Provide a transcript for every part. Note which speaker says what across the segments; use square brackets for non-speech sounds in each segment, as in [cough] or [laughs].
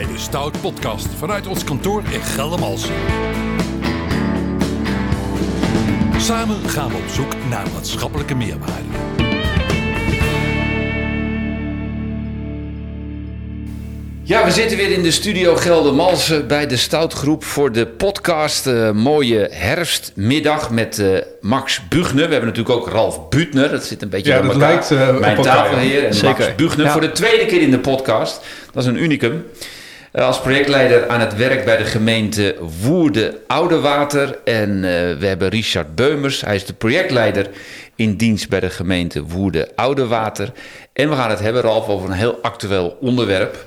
Speaker 1: bij de Stout Podcast vanuit ons kantoor in Geldermalsen. Samen gaan we op zoek naar maatschappelijke meerwaarde.
Speaker 2: Ja, we zitten weer in de studio Geldermalsen bij de Stoutgroep voor de podcast. eh, mooie herfstmiddag met eh, Max Bugner. We hebben natuurlijk ook Ralf Butner. Dat zit een beetje
Speaker 3: Ja,
Speaker 2: bij
Speaker 3: dat
Speaker 2: elkaar.
Speaker 3: lijkt, eh, op
Speaker 2: Mijn tafelheer en
Speaker 4: Zeker.
Speaker 2: Max Bugner
Speaker 4: Ja.
Speaker 2: voor de tweede keer in de podcast. Dat is een unicum. Eh, als projectleider aan het werk bij de gemeente Woerden Oudewater. En eh, we hebben Richard Beumers. Hij is de projectleider in dienst bij de gemeente Woerden Oudewater. En we gaan het hebben, Ralf, over een heel actueel onderwerp.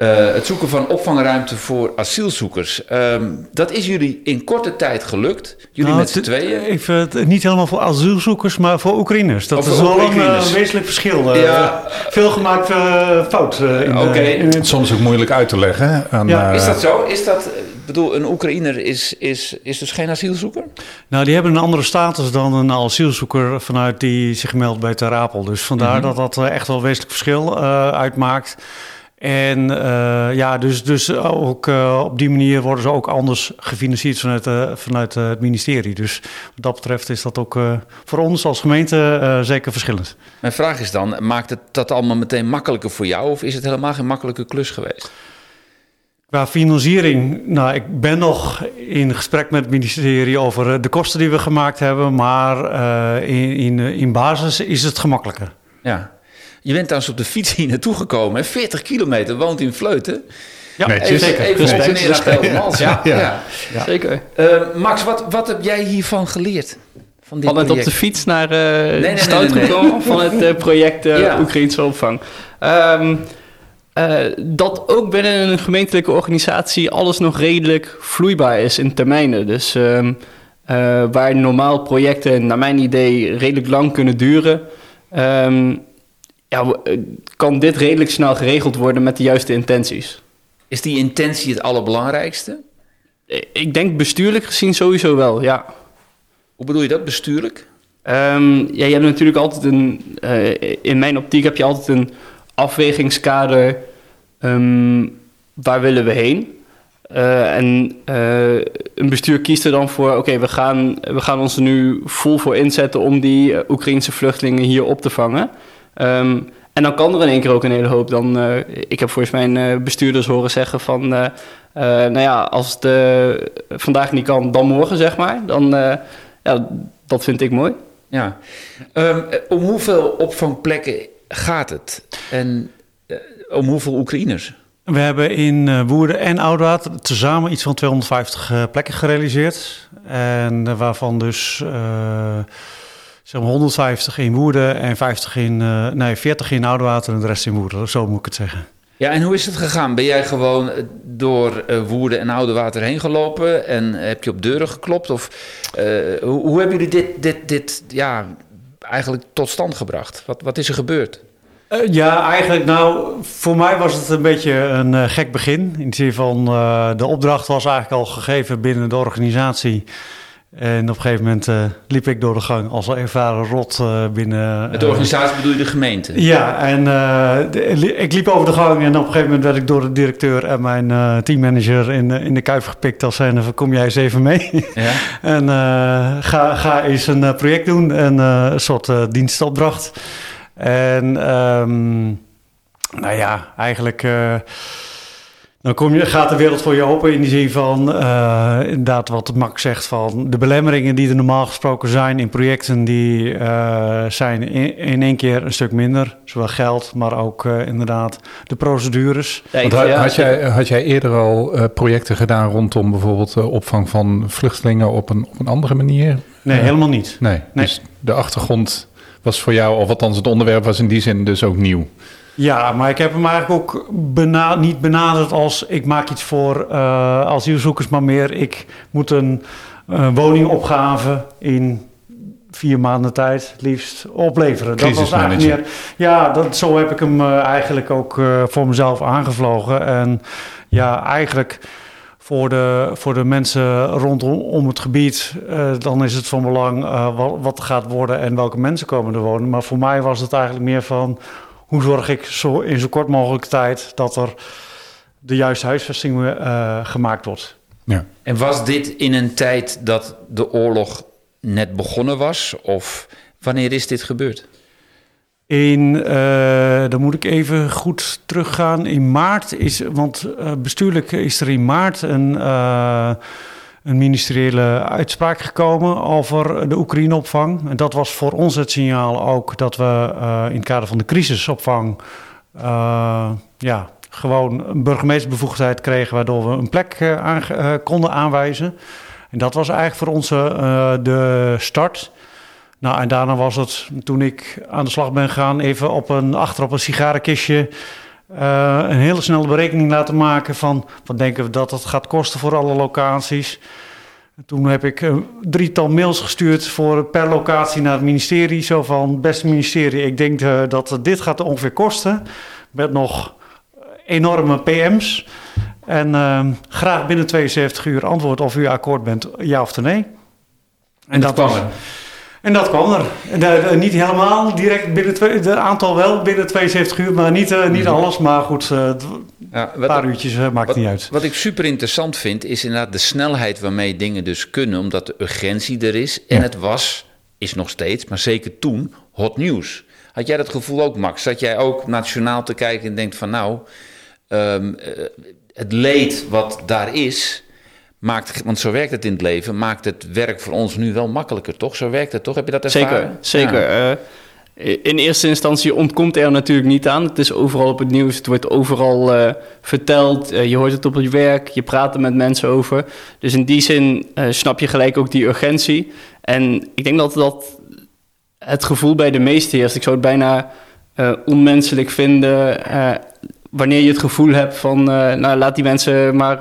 Speaker 2: Eh, het zoeken van opvangruimte voor asielzoekers. Ehm, dat is jullie in korte tijd gelukt. Jullie
Speaker 5: Nou,
Speaker 2: met z'n tweeën.
Speaker 5: Even, het- niet helemaal voor asielzoekers, maar voor Oekraïners. Dat
Speaker 2: Oh,
Speaker 5: is wel een eh, wezenlijk verschil. eh.
Speaker 2: Ja.
Speaker 5: Veel gemaakt eh, fout. eh, in in het-
Speaker 3: Soms ook moeilijk uit te leggen. Aan,
Speaker 5: Ja,
Speaker 2: Is dat zo? Is dat, ik bedoel, een Oekraïner is, is, is dus geen asielzoeker?
Speaker 5: nou, die hebben een andere status dan een asielzoeker vanuit die zich meldt bij Ter Apel. Dus vandaar
Speaker 2: Mhm.
Speaker 5: dat dat echt wel wezenlijk verschil eh, uitmaakt. En eh, ja, dus, dus ook eh, op die manier worden ze ook anders gefinancierd vanuit, eh, vanuit het ministerie. Dus wat dat betreft is dat ook voor ons als gemeente zeker verschillend.
Speaker 2: Mijn vraag is dan, maakt het dat allemaal meteen makkelijker voor jou... of is het helemaal geen makkelijke klus geweest?
Speaker 5: Qua financiering, nou, ik ben nog in gesprek met het ministerie over de kosten die we gemaakt hebben, maar in, in, in basis is het gemakkelijker.
Speaker 2: Ja. Je bent trouwens op de fiets hier naartoe gekomen. hè? 40 kilometer, woont in Vleuten.
Speaker 5: Ja,
Speaker 3: Netjes.
Speaker 2: Even,
Speaker 5: zeker.
Speaker 2: even
Speaker 4: Respect, respect.
Speaker 2: Ja.
Speaker 3: Ja.
Speaker 2: Ja.
Speaker 4: Zeker.
Speaker 2: Eh, Max, wat, wat heb jij hiervan geleerd? Van dit
Speaker 4: Van het op de fiets naar uh,
Speaker 2: nee, nee,
Speaker 4: Stout
Speaker 2: nee, nee.
Speaker 4: gekomen [laughs] van het eh, project
Speaker 2: Ja.
Speaker 4: Oekraïnse opvang. Ehm, eh, dat ook binnen een gemeentelijke organisatie alles nog redelijk vloeibaar is in termijnen. Dus ehm, eh, waar normaal projecten, naar mijn idee, redelijk lang kunnen duren, ehm, ja, eh, kan dit redelijk snel geregeld worden met de juiste intenties.
Speaker 2: Is die intentie het allerbelangrijkste?
Speaker 4: Ik denk bestuurlijk gezien sowieso wel, ja.
Speaker 2: Hoe bedoel je dat, bestuurlijk?
Speaker 4: Ehm, ja, je hebt natuurlijk altijd een. eh, in mijn optiek heb je altijd een afwegingskader. ehm, waar willen we heen? Eh, en een bestuur kiest er dan voor: oké, we, gaan, we gaan ons er nu vol voor inzetten om die Oekraïnse vluchtelingen hier op te vangen. Ehm, en dan kan er in één keer ook een hele hoop. Dan, eh, ik heb volgens mijn eh, bestuurders horen zeggen van, eh, eh, nou ja, als het vandaag niet kan, dan morgen zeg maar. Dan, eh, ja, dat vind ik mooi.
Speaker 2: Ja. Ehm, eh, om hoeveel opvangplekken gaat het? En om hoeveel Oekraïners?
Speaker 5: We hebben in Woerden en Oudewater tezamen iets van 250 eh, plekken gerealiseerd. En waarvan dus eh, zeg maar 150 in Woerden en 50 in, eh, nee, 40 in Oudewater en de rest in Woerden. Zo moet ik het zeggen.
Speaker 2: Ja, en hoe is het gegaan? Ben jij gewoon eh, door eh, Woerden en Oudewater heen gelopen en heb je op deuren geklopt? Of hoe, hoe hebben jullie dit, dit, dit ja, eigenlijk tot stand gebracht? Wat, wat is er gebeurd?
Speaker 5: Ja, eigenlijk nou, voor mij was het een beetje een gek begin. In de zin van, de opdracht was eigenlijk al gegeven binnen de organisatie. En op een gegeven moment eh, liep ik door de gang als een ervaren rot eh, binnen...
Speaker 2: Met de
Speaker 5: eh,
Speaker 2: organisatie bedoel je de gemeente?
Speaker 5: Ja, en de- ik liep over de gang en op een gegeven moment werd ik door de directeur en mijn teammanager in, de- in de kuif gepikt als zijnde van kom jij eens even mee.
Speaker 2: Ja? [laughs]
Speaker 5: en ga, ga eens een project doen, en, een soort dienstopdracht. En ehm, nou ja, eigenlijk... dan kom je, gaat de wereld voor je open in die zin van, eh, inderdaad wat Max zegt, van de belemmeringen die er normaal gesproken zijn in projecten, die eh, zijn in, in één keer een stuk minder. Zowel geld, maar ook eh, inderdaad de procedures.
Speaker 4: Ja,
Speaker 3: Want
Speaker 4: ik-
Speaker 3: had,
Speaker 4: ja,
Speaker 3: had,
Speaker 4: zeker.
Speaker 3: jij, had jij eerder al eh, projecten gedaan rondom bijvoorbeeld opvang van vluchtelingen op een, op een andere manier?
Speaker 5: Nee, helemaal niet.
Speaker 3: Nee.
Speaker 5: Nee.
Speaker 3: Dus de achtergrond was voor jou, of althans het onderwerp was in die zin dus ook nieuw.
Speaker 5: Ja, maar ik heb hem eigenlijk ook bena- niet benaderd als ik maak iets voor eh, asielzoekers, maar meer ik moet een eh, woningopgave in vier maanden tijd het liefst opleveren. Dat was eigenlijk meer, ja, dat, zo heb ik hem eh, eigenlijk ook voor mezelf aangevlogen. En ja, eigenlijk voor de, voor de mensen rondom om het gebied, dan is het van belang wat, wat er gaat worden en welke mensen komen er wonen. Maar voor mij was het eigenlijk meer van hoe zorg ik zo, in zo kort mogelijk tijd dat er de juiste huisvesting eh, gemaakt wordt.
Speaker 3: Ja.
Speaker 2: En was dit in een tijd dat de oorlog net begonnen was? Of wanneer is dit gebeurd?
Speaker 5: In, eh, dan moet ik even goed teruggaan. In maart is, want eh, bestuurlijk is er in maart een, eh, een ministeriële uitspraak gekomen over de Oekraïneopvang. En dat was voor ons het signaal ook dat we eh, in het kader van de crisisopvang eh, ja, gewoon een burgemeestersbevoegdheid kregen, waardoor we een plek eh, konden aanwijzen. En dat was eigenlijk voor ons de start. Nou, en daarna was het, toen ik aan de slag ben gegaan, even op een, achter op een sigarenkistje eh, een hele snelle berekening laten maken van wat denken we dat het gaat kosten voor alle locaties. En Toen heb ik een drietal mails gestuurd voor per locatie naar het ministerie. Zo van, beste ministerie, ik denk eh, dat dit gaat ongeveer kosten. Met nog enorme PM's. En eh, graag binnen 72 uur antwoord of u akkoord bent, ja of nee.
Speaker 2: En dat kwam
Speaker 5: was-. En dat kwam er. En, eh, niet helemaal direct binnen twee, de aantal wel binnen 72 uur, maar niet, eh, niet
Speaker 2: Mhm.
Speaker 5: alles. Maar goed, eh, het-
Speaker 2: Ja,
Speaker 5: een paar uurtjes eh, maakt
Speaker 2: wat,
Speaker 5: niet uit.
Speaker 2: wat ik super interessant vind, is inderdaad de snelheid waarmee dingen dus kunnen, omdat de urgentie er is. En
Speaker 3: Ja.
Speaker 2: het was, is nog steeds, maar zeker toen, hot nieuws. Had jij dat gevoel ook, Max? Dat jij ook nationaal te kijken en denkt van nou, ehm, eh, het leed wat daar is, maakt, want zo werkt het in het leven, maakt het werk voor ons nu wel makkelijker, toch? Zo werkt het toch? Heb je dat ervaren?
Speaker 4: Zeker, zeker.
Speaker 2: Ja.
Speaker 4: Eh, in eerste instantie ontkomt er natuurlijk niet aan. Het is overal op het nieuws, het wordt overal eh, verteld. Eh, je hoort het op het werk, je praat er met mensen over. Dus in die zin snap je gelijk ook die urgentie. En ik denk dat dat het gevoel bij de meesten heerst. Ik zou het bijna onmenselijk vinden wanneer je het gevoel hebt van... nou, laat die mensen maar,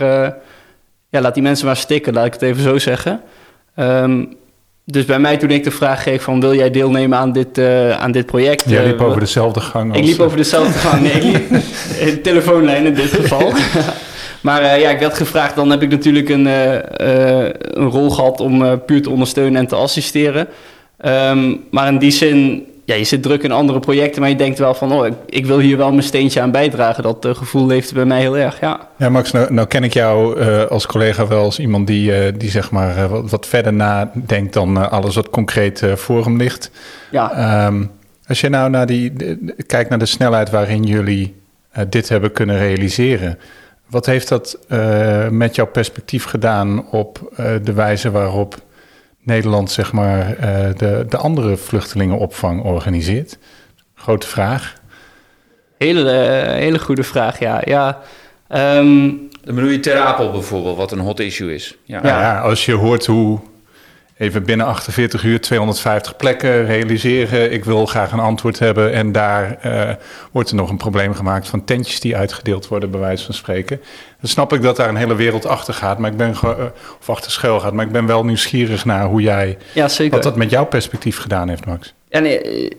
Speaker 4: ja, laat die mensen maar stikken, laat ik het even zo zeggen. Ehm, dus bij mij toen ik de vraag kreeg van wil jij deelnemen aan dit, eh, aan dit project?
Speaker 3: Jij
Speaker 4: eh,
Speaker 3: liep over dezelfde gang als...
Speaker 4: ik liep over dezelfde gang. Nee, ik liep [laughs] in telefoonlijn in dit geval. [laughs] maar eh, ja, ik werd gevraagd. Dan heb ik natuurlijk een, eh, eh, een rol gehad om eh, puur te ondersteunen en te assisteren. Ehm, maar in die zin, ja, je zit druk in andere projecten, maar je denkt wel van, oh, ik, ik wil hier wel mijn steentje aan bijdragen. Dat eh, gevoel leeft bij mij heel erg, ja.
Speaker 3: Ja, Max, nou, nou ken ik jou eh, als collega wel als iemand die, eh, die zeg maar wat, wat verder nadenkt dan alles wat concreet voor hem ligt.
Speaker 4: Ja,
Speaker 3: Ehm, als je nou naar die, kijkt naar de snelheid waarin jullie dit hebben kunnen realiseren, wat heeft dat met jouw perspectief gedaan op de wijze waarop Nederland zeg maar, eh, de, de andere vluchtelingenopvang organiseert? Grote vraag.
Speaker 4: hele, eh, hele goede vraag, ja. ja ehm,
Speaker 2: Dan bedoel je Ter Apel bijvoorbeeld, wat een hot issue is. Ja.
Speaker 3: Ja. ja, als je hoort hoe even binnen 48 uur 250 plekken realiseren. Ik wil graag een antwoord hebben. En daar eh, wordt er nog een probleem gemaakt van tentjes die uitgedeeld worden, bij wijze van spreken. Dan snap ik dat daar een hele wereld achter gaat, maar ik ben ge- eh, of achter schuil gaat. Maar ik ben wel nieuwsgierig naar hoe jij,
Speaker 4: ja, zeker.
Speaker 3: wat dat met jouw perspectief gedaan heeft, Max.
Speaker 4: En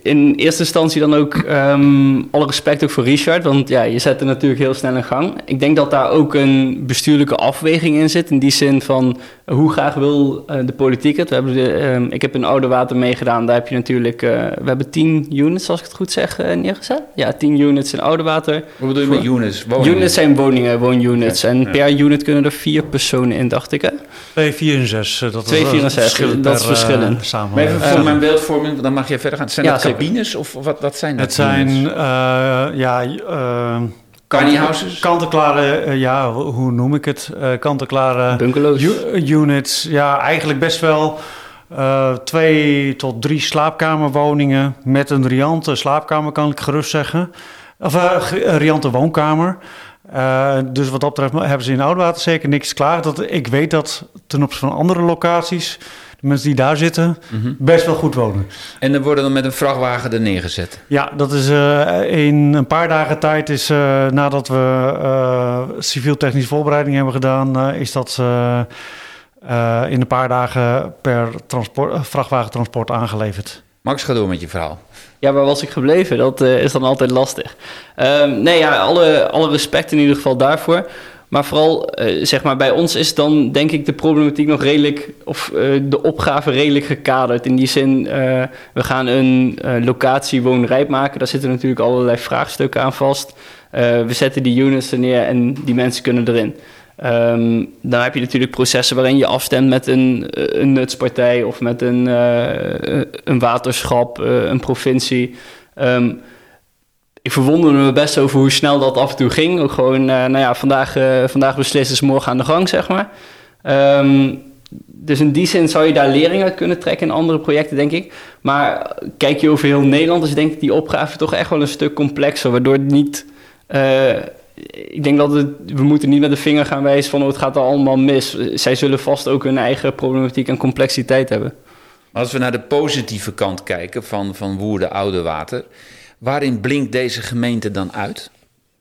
Speaker 4: in eerste instantie dan ook ehm, alle respect ook voor Richard, want ja, je zet er natuurlijk heel snel in gang. Ik denk dat daar ook een bestuurlijke afweging in zit, in die zin van eh, hoe graag wil eh, de politiek het. We hebben de, ehm, ik heb in Oude Water meegedaan, daar heb je natuurlijk, eh, we hebben 10 units, als ik het goed zeg, eh, neergezet. Ja, 10 units in Oude Water.
Speaker 2: Wat bedoel je met units? Woningen?
Speaker 4: Units zijn woningen, woonunits.
Speaker 2: Ja,
Speaker 4: En
Speaker 2: ja.
Speaker 4: per unit kunnen er vier personen in, dacht ik hè?
Speaker 5: 2, 4 en 6. Dat
Speaker 4: Twee,
Speaker 5: is,
Speaker 4: vier en
Speaker 5: eh,
Speaker 4: zes,
Speaker 5: verschillend
Speaker 4: dat is
Speaker 5: eh,
Speaker 4: verschillend.
Speaker 2: Maar even
Speaker 4: Eh,
Speaker 2: voor mijn beeldvorming, dan mag je verder gaan. Zijn
Speaker 4: Ja,
Speaker 2: dat
Speaker 4: zeker.
Speaker 2: cabines of wat, wat zijn dat?
Speaker 5: Het zijn, eh, ja, uh,
Speaker 2: Tiny houses?
Speaker 5: kant-en-klare, eh, ja, hoe noem ik het? Eh kant-en-klare
Speaker 4: Bungalows.
Speaker 5: units. Ja, eigenlijk best wel eh, twee tot drie slaapkamerwoningen met een riante slaapkamer, kan ik gerust zeggen. Of een riante woonkamer. Eh, dus wat dat betreft hebben ze in Oudwater zeker niks klaar. Dat, ik weet dat ten opzichte van andere locaties, de mensen die daar zitten,
Speaker 2: Mhm.
Speaker 5: best wel goed wonen.
Speaker 2: En dan worden dan met een vrachtwagen er neergezet.
Speaker 5: Ja, dat is eh, in een paar dagen tijd is eh, nadat we eh, civiel-technische voorbereiding hebben gedaan, eh, is dat eh, eh, in een paar dagen per transport, vrachtwagentransport aangeleverd.
Speaker 2: Max, ga door met je verhaal.
Speaker 4: Ja, waar was ik gebleven? Dat eh, is dan altijd lastig. Ehm, nee, ja, alle, alle respect in ieder geval daarvoor. Maar vooral, eh, zeg maar, bij ons is dan denk ik de problematiek nog redelijk, of eh, de opgave redelijk gekaderd. In die zin, eh, we gaan een locatie woonrijp maken. Daar zitten natuurlijk allerlei vraagstukken aan vast. We zetten die units er neer en die mensen kunnen erin. Ehm, dan heb je natuurlijk processen waarin je afstemt met een, een nutspartij of met een, een waterschap, een provincie. Ehm, ik verwonderde me best over hoe snel dat af en toe ging. Ook gewoon, eh, nou ja, vandaag, eh vandaag beslissen is morgen aan de gang, zeg maar. Ehm, dus in die zin zou je daar lering uit kunnen trekken in andere projecten, denk ik. Maar kijk je over heel Nederland, is denk ik die opgave toch echt wel een stuk complexer. Waardoor het niet... eh, ik denk dat we moeten niet met de vinger gaan wijzen van oh, het gaat er allemaal mis. Zij zullen vast ook hun eigen problematiek en complexiteit hebben.
Speaker 2: Als we naar de positieve kant kijken van, van Woerden Oude Water, waarin blinkt deze gemeente dan uit?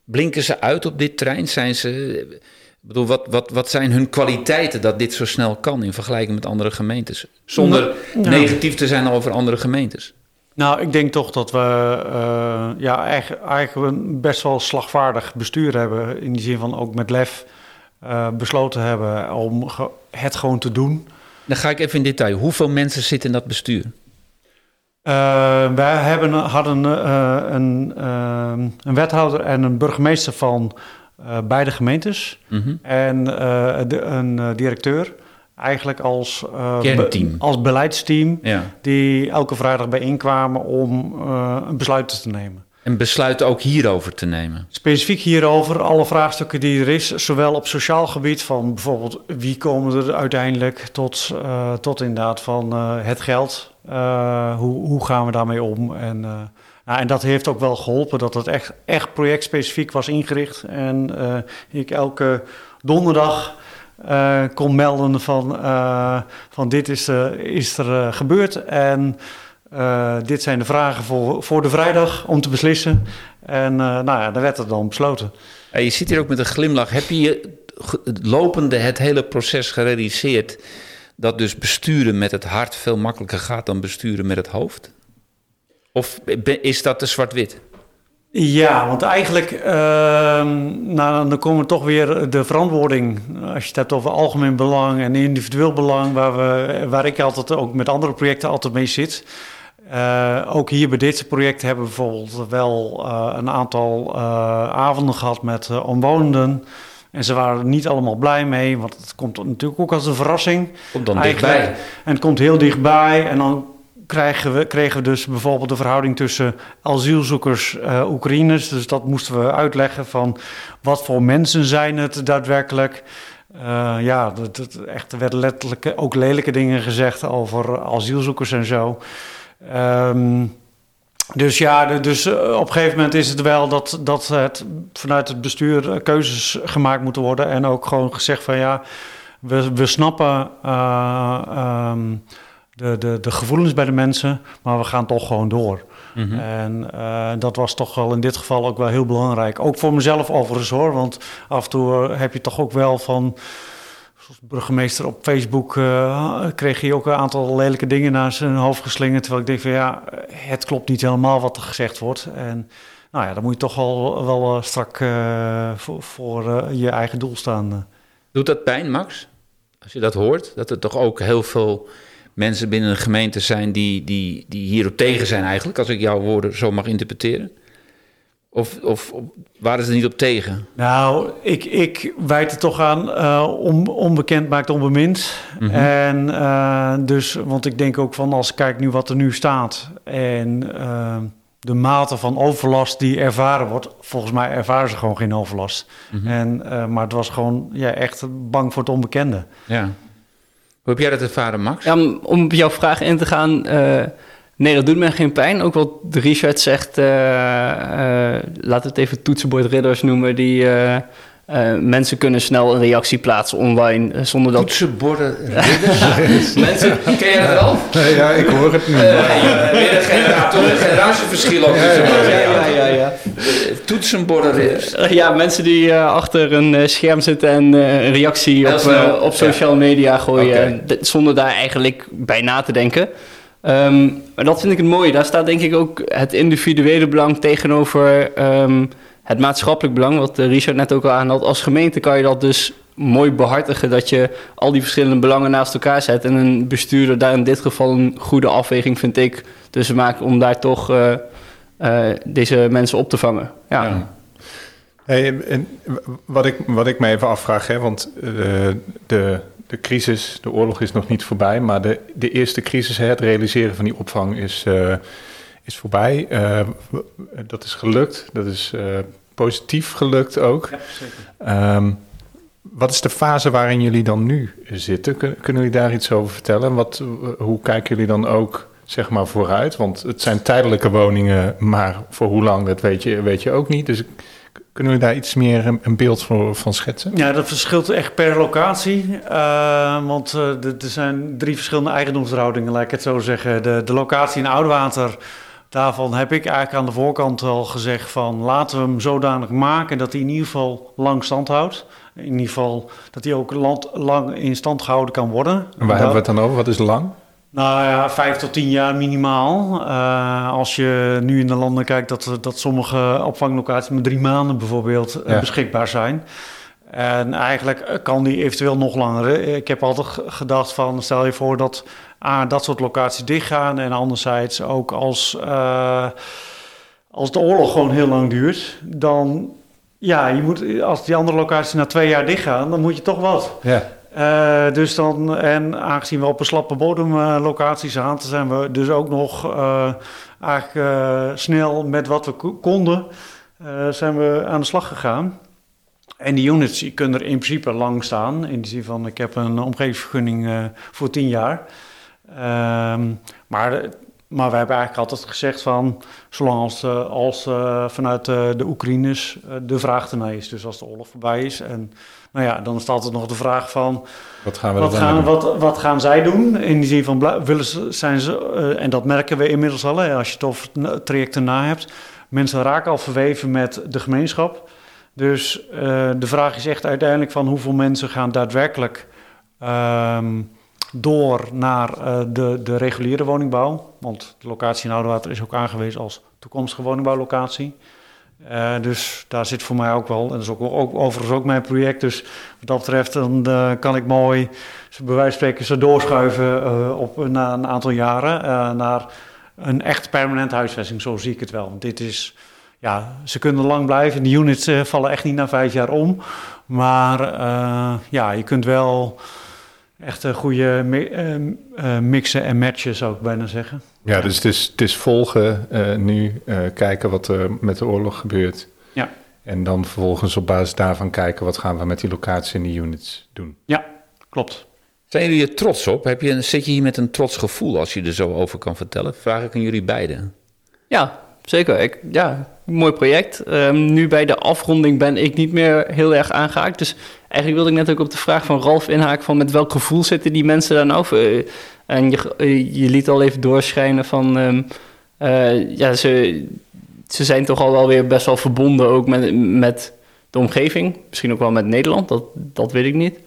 Speaker 2: Blinken ze uit op dit terrein? Zijn ze, ik bedoel, wat, wat, wat zijn hun kwaliteiten dat dit zo snel kan in vergelijking met andere gemeentes? Zonder
Speaker 5: Nou,
Speaker 2: negatief te zijn over andere gemeentes.
Speaker 5: Nou, ik denk toch dat we eh, ja, eigenlijk, eigenlijk een best wel slagvaardig bestuur hebben. In die zin van ook met lef eh, besloten hebben om het gewoon te doen.
Speaker 2: Dan ga ik even in detail. Hoeveel mensen zitten in dat bestuur?
Speaker 5: Eh, wij hebben, hadden eh, een, eh, een wethouder en een burgemeester van beide gemeentes.
Speaker 2: Mhm.
Speaker 5: En de, een directeur. Eigenlijk als, be- als beleidsteam.
Speaker 2: Ja.
Speaker 5: Die elke vrijdag bijeenkwamen om een besluit te nemen.
Speaker 2: En besluiten ook hierover te nemen.
Speaker 5: Specifiek hierover, alle vraagstukken die er is, zowel op sociaal gebied van bijvoorbeeld wie komen er uiteindelijk tot, tot inderdaad van het geld, hoe, hoe gaan we daarmee om? En, eh, nou, en dat heeft ook wel geholpen dat het echt, echt projectspecifiek was ingericht. En eh, ik elke donderdag eh, kon melden van, eh, van dit is, eh, is er eh, gebeurd en eh, dit zijn de vragen voor, voor de vrijdag om te beslissen. En eh, nou ja, daar werd het dan besloten.
Speaker 2: Hey, je zit hier ook met een glimlach. Heb je lopende het hele proces gerealiseerd dat dus besturen met het hart veel makkelijker gaat dan besturen met het hoofd? Of is dat te zwart-wit?
Speaker 5: Ja, want eigenlijk, ehm, nou, dan komen we toch weer de verantwoording. Als je het hebt over algemeen belang en individueel belang, waar, we, waar ik altijd ook met andere projecten altijd mee zit. Eh, ook hier bij dit project hebben we bijvoorbeeld wel eh, een aantal eh, avonden gehad met omwonenden. En ze waren er niet allemaal blij mee, want het komt natuurlijk ook als een verrassing.
Speaker 2: Komt dan
Speaker 5: Eigenlijk.
Speaker 2: dichtbij.
Speaker 5: En het komt heel dichtbij. En dan krijgen we, kregen we dus bijvoorbeeld de verhouding tussen asielzoekers, eh Oekraïners. Dus dat moesten we uitleggen van wat voor mensen zijn het daadwerkelijk. Eh, ja, dat, dat, echt, er werden letterlijk ook lelijke dingen gezegd over asielzoekers en zo. Ehm, dus ja, dus eh, op een gegeven moment is het wel dat, dat het vanuit het bestuur eh, keuzes gemaakt moeten worden. En ook gewoon gezegd van ja, we, we snappen eh, ehm, de, de, de gevoelens bij de mensen, maar we gaan toch gewoon door.
Speaker 2: Mhm.
Speaker 5: En dat was toch wel in dit geval ook wel heel belangrijk. Ook voor mezelf overigens hoor, want af en toe heb je toch ook wel van... Zoals burgemeester op Facebook eh, kreeg hij ook een aantal lelijke dingen naar zijn hoofd geslingerd. Terwijl ik denk van ja, het klopt niet helemaal wat er gezegd wordt. En nou ja, dan moet je toch wel, wel eh, strak eh, voor, je eigen doel staan.
Speaker 2: Doet dat pijn, Max? Als je dat hoort, dat er toch ook heel veel mensen binnen een gemeente zijn die, die, die hierop tegen zijn eigenlijk, als ik jouw woorden zo mag interpreteren? Of, of, of waren ze er niet op tegen?
Speaker 5: Nou, ik, ik wijd het toch aan eh, on, onbekend maakt onbemind.
Speaker 2: Mhm.
Speaker 5: En eh, dus, want ik denk ook van als ik kijk nu wat er nu staat en eh, de mate van overlast die ervaren wordt, volgens mij ervaren ze gewoon geen overlast.
Speaker 2: Mhm.
Speaker 5: En, eh, maar het was gewoon ja, echt bang voor het onbekende.
Speaker 2: Ja. Hoe heb jij dat ervaren, Max?
Speaker 4: Ja, om, om op jouw vraag in te gaan. Nee, dat doet me geen pijn. Ook wat Richard zegt, eh, eh, laten we het even toetsenbordridders noemen. Die eh, eh, mensen kunnen snel een reactie plaatsen online eh, zonder dat.
Speaker 2: Toetsenborden, [laughs] ridders. mensen, ken jij dat wel?
Speaker 3: Nee, ja, ik hoor het nu.
Speaker 2: Uh, weer een generatieverschil ook.
Speaker 4: ja, ja, ja.
Speaker 2: Eh, Toetsenborden, ridders.
Speaker 4: Ja, mensen die eh, achter een eh, scherm zitten en eh, een reactie op, eh, op social media gooien. Zonder daar eigenlijk bij na te denken. Ehm, maar dat vind ik het mooie. Daar staat denk ik ook het individuele belang tegenover ehm, het maatschappelijk belang, wat Richard net ook al aanhad, als gemeente kan je dat dus mooi behartigen dat je al die verschillende belangen naast elkaar zet. En een bestuurder daar in dit geval een goede afweging, vind ik, tussen maakt om daar toch uh, uh, deze mensen op te vangen. Ja.
Speaker 3: Hey, en wat, ik, wat ik me even afvraag, hè, want de, de crisis, de oorlog is nog niet voorbij, maar de, de eerste crisis, het realiseren van die opvang is, is voorbij. dat is gelukt, dat is positief gelukt ook. Ja. Um, wat is de fase waarin jullie dan nu zitten? Kunnen jullie daar iets over vertellen? Wat, hoe kijken jullie dan ook zeg maar vooruit? Want het zijn tijdelijke woningen, maar voor hoe lang, dat weet je, weet je ook niet. Dus kunnen jullie daar iets meer een, beeld van, van, schetsen?
Speaker 5: Ja, dat verschilt echt per locatie. Uh, want uh, er zijn drie verschillende eigendomsverhoudingen, laat ik het zo zeggen. De, de locatie in Oudwater, daarvan heb ik eigenlijk aan de voorkant al gezegd van... laten we hem zodanig maken dat hij in ieder geval lang stand houdt in ieder geval dat die ook land, lang in stand gehouden kan worden.
Speaker 3: En waar hebben we het dan over? Wat is lang?
Speaker 5: Nou ja, vijf tot tien jaar minimaal. Uh, als je nu in de landen kijkt dat, dat sommige opvanglocaties met drie maanden bijvoorbeeld uh, beschikbaar zijn. En eigenlijk kan die eventueel nog langer. Ik heb altijd gedacht van, stel je voor dat A, dat soort locaties dichtgaan... en anderzijds ook als, uh, als de oorlog gewoon heel lang duurt... dan ja, je moet, als die andere locaties na twee jaar dichtgaan, dan moet je toch wat. Ja. Uh, dus dan, en aangezien we op een slappe bodemlocatie uh, zaten, zijn we dus ook nog uh, eigenlijk snel met wat we konden, zijn we aan de slag gegaan. En die units kunnen er in principe lang staan. In de zin van, ik heb een omgevingsvergunning voor tien jaar. Ehm, maar maar we hebben eigenlijk altijd gezegd van, zolang als, als vanuit de Oekraïners de vraag ernaar is. Dus als de oorlog voorbij is. En nou ja, dan is altijd nog de vraag van,
Speaker 3: wat gaan, we
Speaker 5: wat gaan, wat, wat gaan zij doen? In die zin van, willen ze, zijn ze, en dat merken we inmiddels al, hè, als je het over het traject erna hebt. Mensen raken al verweven met de gemeenschap. Dus de vraag is echt uiteindelijk van hoeveel mensen gaan daadwerkelijk... Um, door naar uh, de, de reguliere woningbouw. Want de locatie in Oudewater is ook aangewezen als toekomstige woningbouwlocatie. Uh, dus daar zit voor mij ook wel, en dat is ook, overigens ook mijn project. Dus wat dat betreft, dan uh, kan ik mooi, bij wijze van spreken, ze doorschuiven op, na een aantal jaren naar een echt permanent huisvesting. Zo zie ik het wel. Want dit is, ja, ze kunnen lang blijven. De units vallen echt niet na vijf jaar om. Maar ja, je kunt wel echt een goede mixen en matchen, zou ik bijna zeggen.
Speaker 3: Ja, dus het is, het is volgen uh, nu, uh, kijken wat er met de oorlog gebeurt.
Speaker 5: Ja.
Speaker 3: En dan vervolgens op basis daarvan kijken wat gaan we met die locatie en die units doen.
Speaker 5: Ja, klopt.
Speaker 2: Zijn jullie er trots op? Heb je, zit je hier met een trots gevoel als je er zo over kan vertellen? Vraag ik aan jullie beiden.
Speaker 4: Ja, zeker. Ik, ja, mooi project. Um, nu bij de afronding ben ik niet meer heel erg aangehaakt. Dus eigenlijk wilde ik net ook op de vraag van Ralf inhaken van met welk gevoel zitten die mensen dan over? En je, je liet al even doorschijnen van, um, uh, ja, ze, ze zijn toch al wel weer best wel verbonden ook met, met de omgeving. Misschien ook wel met Nederland, dat, dat weet ik niet.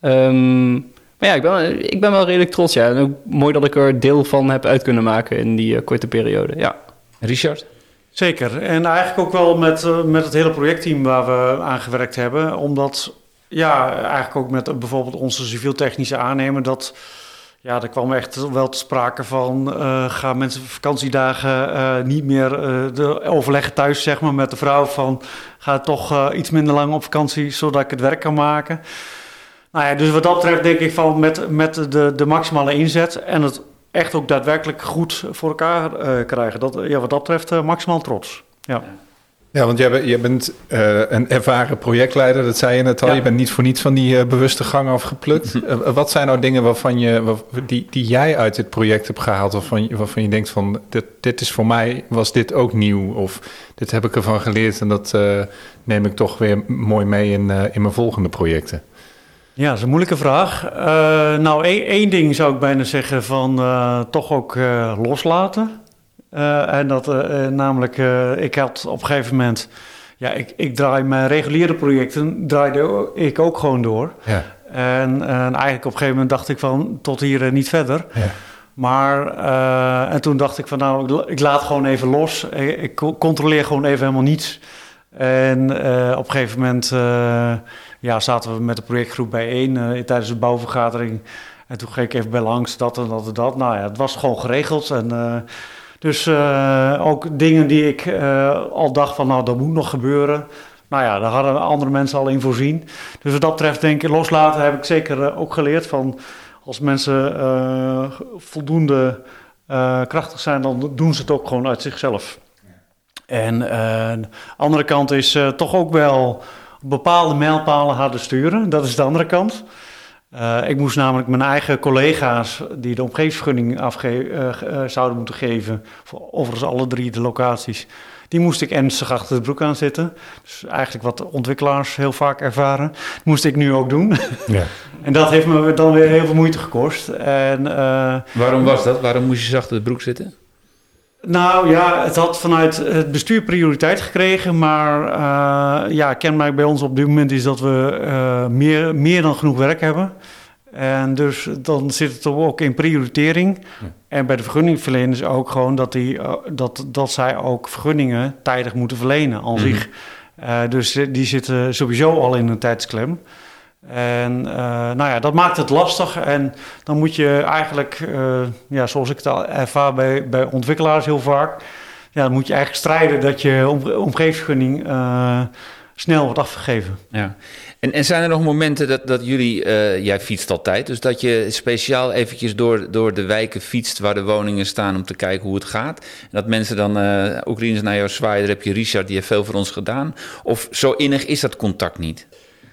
Speaker 4: Um, maar ja, ik ben, ik ben wel redelijk trots. Ja. En ook mooi dat ik er deel van heb uit kunnen maken in die uh, korte periode. Ja.
Speaker 2: Richard?
Speaker 5: Zeker. En eigenlijk ook wel met, uh, met het hele projectteam waar we aan gewerkt hebben. Omdat, ja, eigenlijk ook met bijvoorbeeld onze civiel-technische aannemer... dat ja, er kwam echt wel te sprake van... Uh, gaan mensen vakantiedagen uh, niet meer de overleggen thuis, zeg maar, met de vrouw... van ga toch iets minder lang op vakantie, zodat ik het werk kan maken... Nou ja, dus wat dat betreft denk ik van met, met de, de maximale inzet en het echt ook daadwerkelijk goed voor elkaar krijgen. Dat, ja, wat dat betreft maximaal trots. Ja,
Speaker 3: want jij, jij bent uh, een ervaren projectleider, dat zei je net al. Ja. Je bent niet voor niets van die bewuste gang afgeplukt. wat zijn nou dingen waarvan je, die, die jij uit dit project hebt gehaald, waarvan, waarvan je denkt van, dit, dit is voor mij, was dit ook nieuw? Of dit heb ik ervan geleerd en dat neem ik toch weer mooi mee in, in mijn volgende projecten?
Speaker 5: Ja, dat is een moeilijke vraag. Nou, één, één, ding zou ik bijna zeggen van toch ook uh, loslaten. en dat namelijk, ik had op een gegeven moment... Ja, ik, ik draai mijn reguliere projecten, draaide ik ook gewoon door. Ja. En, en, eigenlijk op een gegeven moment dacht ik van, tot hier niet verder. Ja. Maar, en toen dacht ik van, nou, ik, laat gewoon even los. Ik, ik controleer gewoon even helemaal niets. En eh, op een gegeven moment eh, ja, zaten we met de projectgroep bijeen eh, tijdens de bouwvergadering. En toen ging ik even bij langs, dat en dat en dat. Nou ja, het was gewoon geregeld. En, eh, dus eh, ook dingen die ik eh, al dacht van, nou, dat moet nog gebeuren. Nou ja, daar hadden andere mensen al in voorzien. Dus wat dat betreft denk ik, loslaten heb ik zeker eh, ook geleerd van... als mensen voldoende krachtig zijn, dan doen ze het ook gewoon uit zichzelf. En de andere kant is toch ook wel bepaalde mijlpalen harder sturen. Dat is de andere kant. Eh, ik moest namelijk mijn eigen collega's die de omgevingsvergunning eh, eh, zouden moeten geven, voor overigens alle drie de locaties, die moest ik ernstig achter de broek aan zitten. Dus eigenlijk wat ontwikkelaars heel vaak ervaren, moest ik nu ook doen.
Speaker 3: Ja. [laughs]
Speaker 5: en dat heeft me dan weer heel veel moeite gekost. En eh,
Speaker 2: Waarom was dat? Waarom moest je zacht de broek zitten?
Speaker 5: Nou ja, het had vanuit het bestuur prioriteit gekregen, maar eh, ja, kenmerk bij ons op dit moment is dat we eh, meer, meer dan genoeg werk hebben. En dus dan zit het ook in prioritering. En bij de vergunningverleners ook gewoon dat, die, eh, dat, dat zij ook vergunningen tijdig moeten verlenen aan zich. Eh, dus die zitten sowieso al in een tijdsklem. En eh, nou ja, dat maakt het lastig. En dan moet je eigenlijk, eh, ja, zoals ik het al ervaar bij, bij ontwikkelaars heel vaak, ja, dan moet je eigenlijk strijden dat je om, omgevingsvergunning eh, snel wordt afgegeven.
Speaker 2: Ja. En, en zijn er nog momenten dat, dat jullie, jij fietst altijd, dus dat je speciaal eventjes door, door de wijken fietst waar de woningen staan om te kijken hoe het gaat? En dat mensen dan, Oekraïners naar jou zwaaien, heb je Richard, die heeft veel voor ons gedaan. Of zo innig is dat contact niet?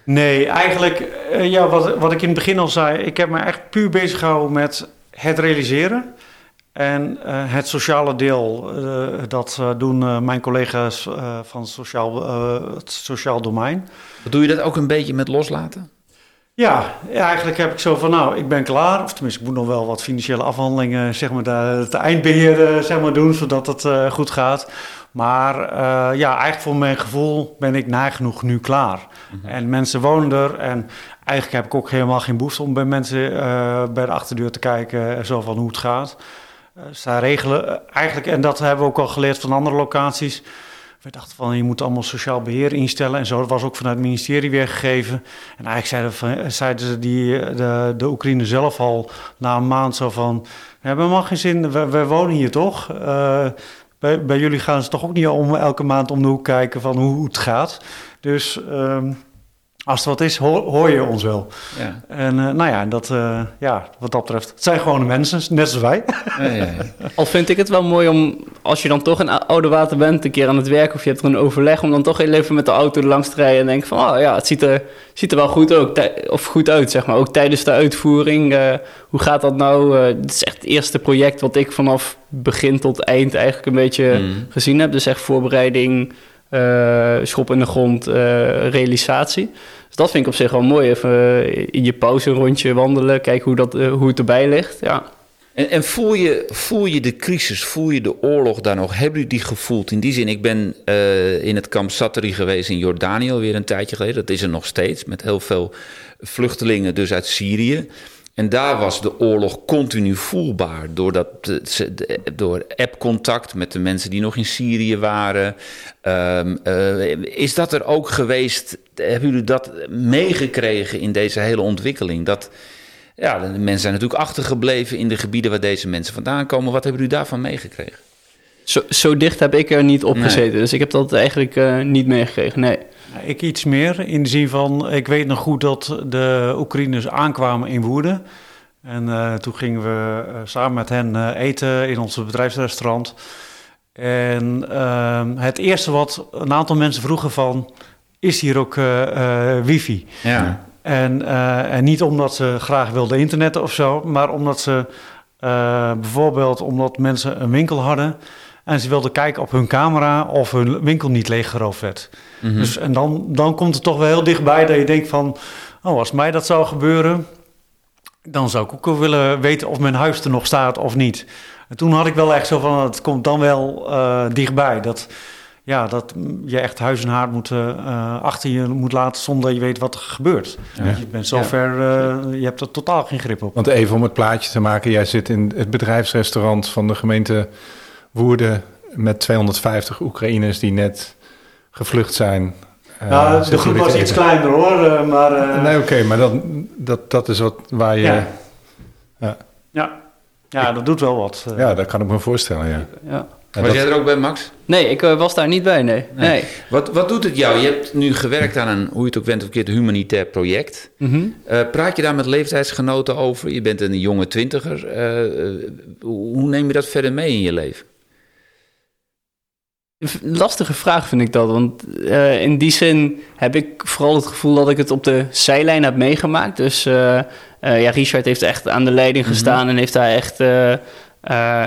Speaker 5: Nee, eigenlijk, eh, ja, wat, wat ik in het begin al zei, ik heb me echt puur bezig gehouden met het realiseren. En eh, het sociale deel, eh, dat doen mijn collega's van sociaal, het sociaal domein.
Speaker 2: Doe je dat ook een beetje met loslaten?
Speaker 5: Ja, eigenlijk heb ik zo van, nou, ik ben klaar. Of tenminste, ik moet nog wel wat financiële afhandelingen, zeg maar, de, het eindbeheer eh, zeg maar, doen, zodat het eh, goed gaat. Maar eh, ja, eigenlijk voor mijn gevoel ben ik nagenoeg nu klaar. En mensen wonen er en eigenlijk heb ik ook helemaal geen behoefte om bij mensen bij de achterdeur te kijken, en zo van hoe het gaat. Zij regelen eigenlijk, en dat hebben we ook al geleerd van andere locaties. We dachten van je moet allemaal sociaal beheer instellen en zo. Dat was ook vanuit het ministerie weergegeven. En eigenlijk zeiden, van, zeiden ze die, eh, de, de Oekraïne zelf al na een maand zo van... We hebben helemaal geen zin, we, we wonen hier toch? Eh, bij, bij jullie gaan ze toch ook niet om elke maand om de hoek kijken van hoe het gaat. Dus ehm, als er wat is, hoor, hoor je ons wel.
Speaker 2: Ja.
Speaker 5: En eh, nou ja, dat, eh, ja, wat dat betreft, het zijn gewone mensen, net zoals wij.
Speaker 2: Ja, ja, ja. [laughs]
Speaker 4: Al vind ik het wel mooi om, als je dan toch in oude water bent, een keer aan het werk of je hebt er een overleg, om dan toch heel even met de auto langs te rijden en denken van, oh ja, het ziet er, ziet er wel goed, ook, of goed uit, zeg maar. Ook tijdens de uitvoering, eh, hoe gaat dat nou? Eh, het is echt het eerste project wat ik vanaf begin tot eind eigenlijk een beetje
Speaker 2: Mm.
Speaker 4: gezien heb. Dus echt voorbereiding, schop in de grond, eh, realisatie. Dus dat vind ik op zich wel mooi. Even eh, in je pauze een rondje wandelen, kijken hoe, dat, eh, hoe het erbij ligt. Ja.
Speaker 2: En, en voel, je, voel je de crisis, voel je de oorlog daar nog? Hebben jullie die gevoeld? In die zin, ik ben eh, in het kamp Satari geweest in Jordanië alweer een tijdje geleden. Dat is er nog steeds, met heel veel vluchtelingen dus uit Syrië. En daar was de oorlog continu voelbaar. Doordat, de- ze- de- door appcontact met de mensen die nog in Syrië waren. Ehm, eh, is dat er ook geweest? Hebben jullie dat meegekregen in deze hele ontwikkeling? Dat, ja, de mensen zijn natuurlijk achtergebleven in de gebieden waar deze mensen vandaan komen. Wat hebben jullie daarvan meegekregen?
Speaker 4: Zo, zo dicht heb ik er niet op
Speaker 2: Nee.
Speaker 4: gezeten. Dus ik heb dat eigenlijk eh, niet meegekregen. Nee.
Speaker 5: Ik iets meer, in de zin van, ik weet nog goed dat de Oekraïners aankwamen in Woerden. En eh, toen gingen we eh, samen met hen eh, eten in ons bedrijfsrestaurant. En ehm, het eerste wat een aantal mensen vroegen van, is hier ook wifi?
Speaker 2: Ja.
Speaker 5: En, en niet omdat ze graag wilden internetten of zo, maar omdat ze bijvoorbeeld omdat mensen een winkel hadden en ze wilden kijken op hun camera of hun winkel niet leeggeroofd werd.
Speaker 2: Mhm.
Speaker 5: Dus, en dan, dan komt het toch wel heel dichtbij dat je denkt van, oh, als mij dat zou gebeuren, dan zou ik ook wel willen weten of mijn huis er nog staat of niet. En toen had ik wel echt zo van, het komt dan wel eh, dichtbij. Dat, ja, dat je echt huis en haard moet, eh, achter je moet laten zonder dat je weet wat er gebeurt. Je bent zover, eh, je hebt er totaal geen grip op.
Speaker 3: Want even om het plaatje te maken, jij zit in het bedrijfsrestaurant van de gemeente Woerden met 250 Oekraïners die net gevlucht zijn. eh,
Speaker 5: nou, de groep was iets kleiner hoor, eh, maar... eh,
Speaker 3: Nee, oké, maar dat, dat, dat is wat waar je...
Speaker 5: Ja.
Speaker 3: Ja,
Speaker 5: ja. ja, dat doet wel wat.
Speaker 3: ja dat kan ik me voorstellen, ja.
Speaker 4: Ja.
Speaker 3: Ja,
Speaker 2: Was
Speaker 3: dat-
Speaker 2: jij er ook bij, Max?
Speaker 4: Nee, ik was daar niet bij, nee.
Speaker 2: Nee.
Speaker 4: nee.
Speaker 2: Wat, wat doet het jou? Je hebt nu gewerkt aan een, hoe je het ook bent of keert, humanitair project.
Speaker 4: Mhm.
Speaker 2: Eh, praat je daar met leeftijdsgenoten over? Je bent een jonge twintiger. Hoe neem je dat verder mee in je leven?
Speaker 4: Lastige vraag vind ik dat, want eh, in die zin heb ik vooral het gevoel dat ik het op de zijlijn heb meegemaakt. Dus eh, eh, ja, Richard heeft echt aan de leiding gestaan en heeft daar echt,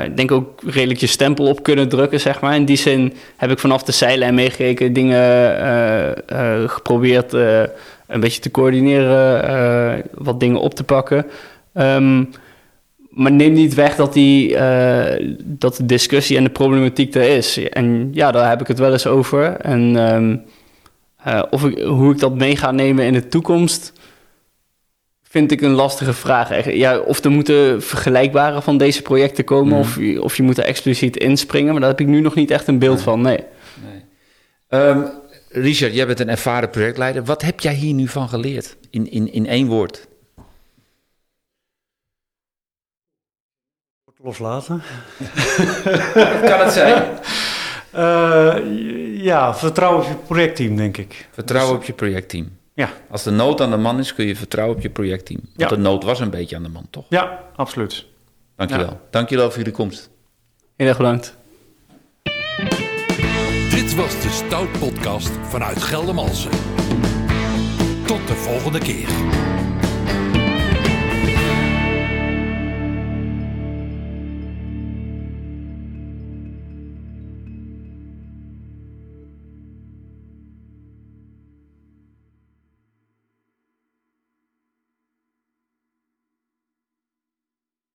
Speaker 4: ik denk ook redelijk je stempel op kunnen drukken, zeg maar. In die zin heb ik vanaf de zijlijn meegekeken, dingen geprobeerd een beetje te coördineren, wat dingen op te pakken. Ehm, maar neem niet weg dat, die, eh, dat de discussie en de problematiek er is. En ja, daar heb ik het wel eens over. En ehm, eh, of ik, hoe ik dat mee ga nemen in de toekomst, vind ik een lastige vraag. Ja, of er moeten vergelijkbare van deze projecten komen,
Speaker 2: Mhm.
Speaker 4: of, je- of je moet er expliciet inspringen. Maar daar heb ik nu nog niet echt een beeld
Speaker 2: Nee.
Speaker 4: van, nee.
Speaker 2: Nee. Ehm, Richard, jij bent een ervaren projectleider. Wat heb jij hier nu van geleerd? In, in, in één woord.
Speaker 5: Loslaten.
Speaker 2: kan het zijn? [laughs]
Speaker 5: Eh, ja, vertrouwen op je projectteam, denk ik.
Speaker 2: Vertrouwen op je projectteam.
Speaker 5: Ja.
Speaker 2: Als de nood aan de man is, kun je vertrouwen op je projectteam. Want
Speaker 5: Ja.
Speaker 2: de nood was een beetje aan de man, toch?
Speaker 5: Ja, absoluut.
Speaker 2: Dankjewel. Dankjewel voor jullie komst.
Speaker 4: Heel erg bedankt.
Speaker 1: Dit was de Stout Podcast vanuit Geldermalsen. Tot de volgende keer.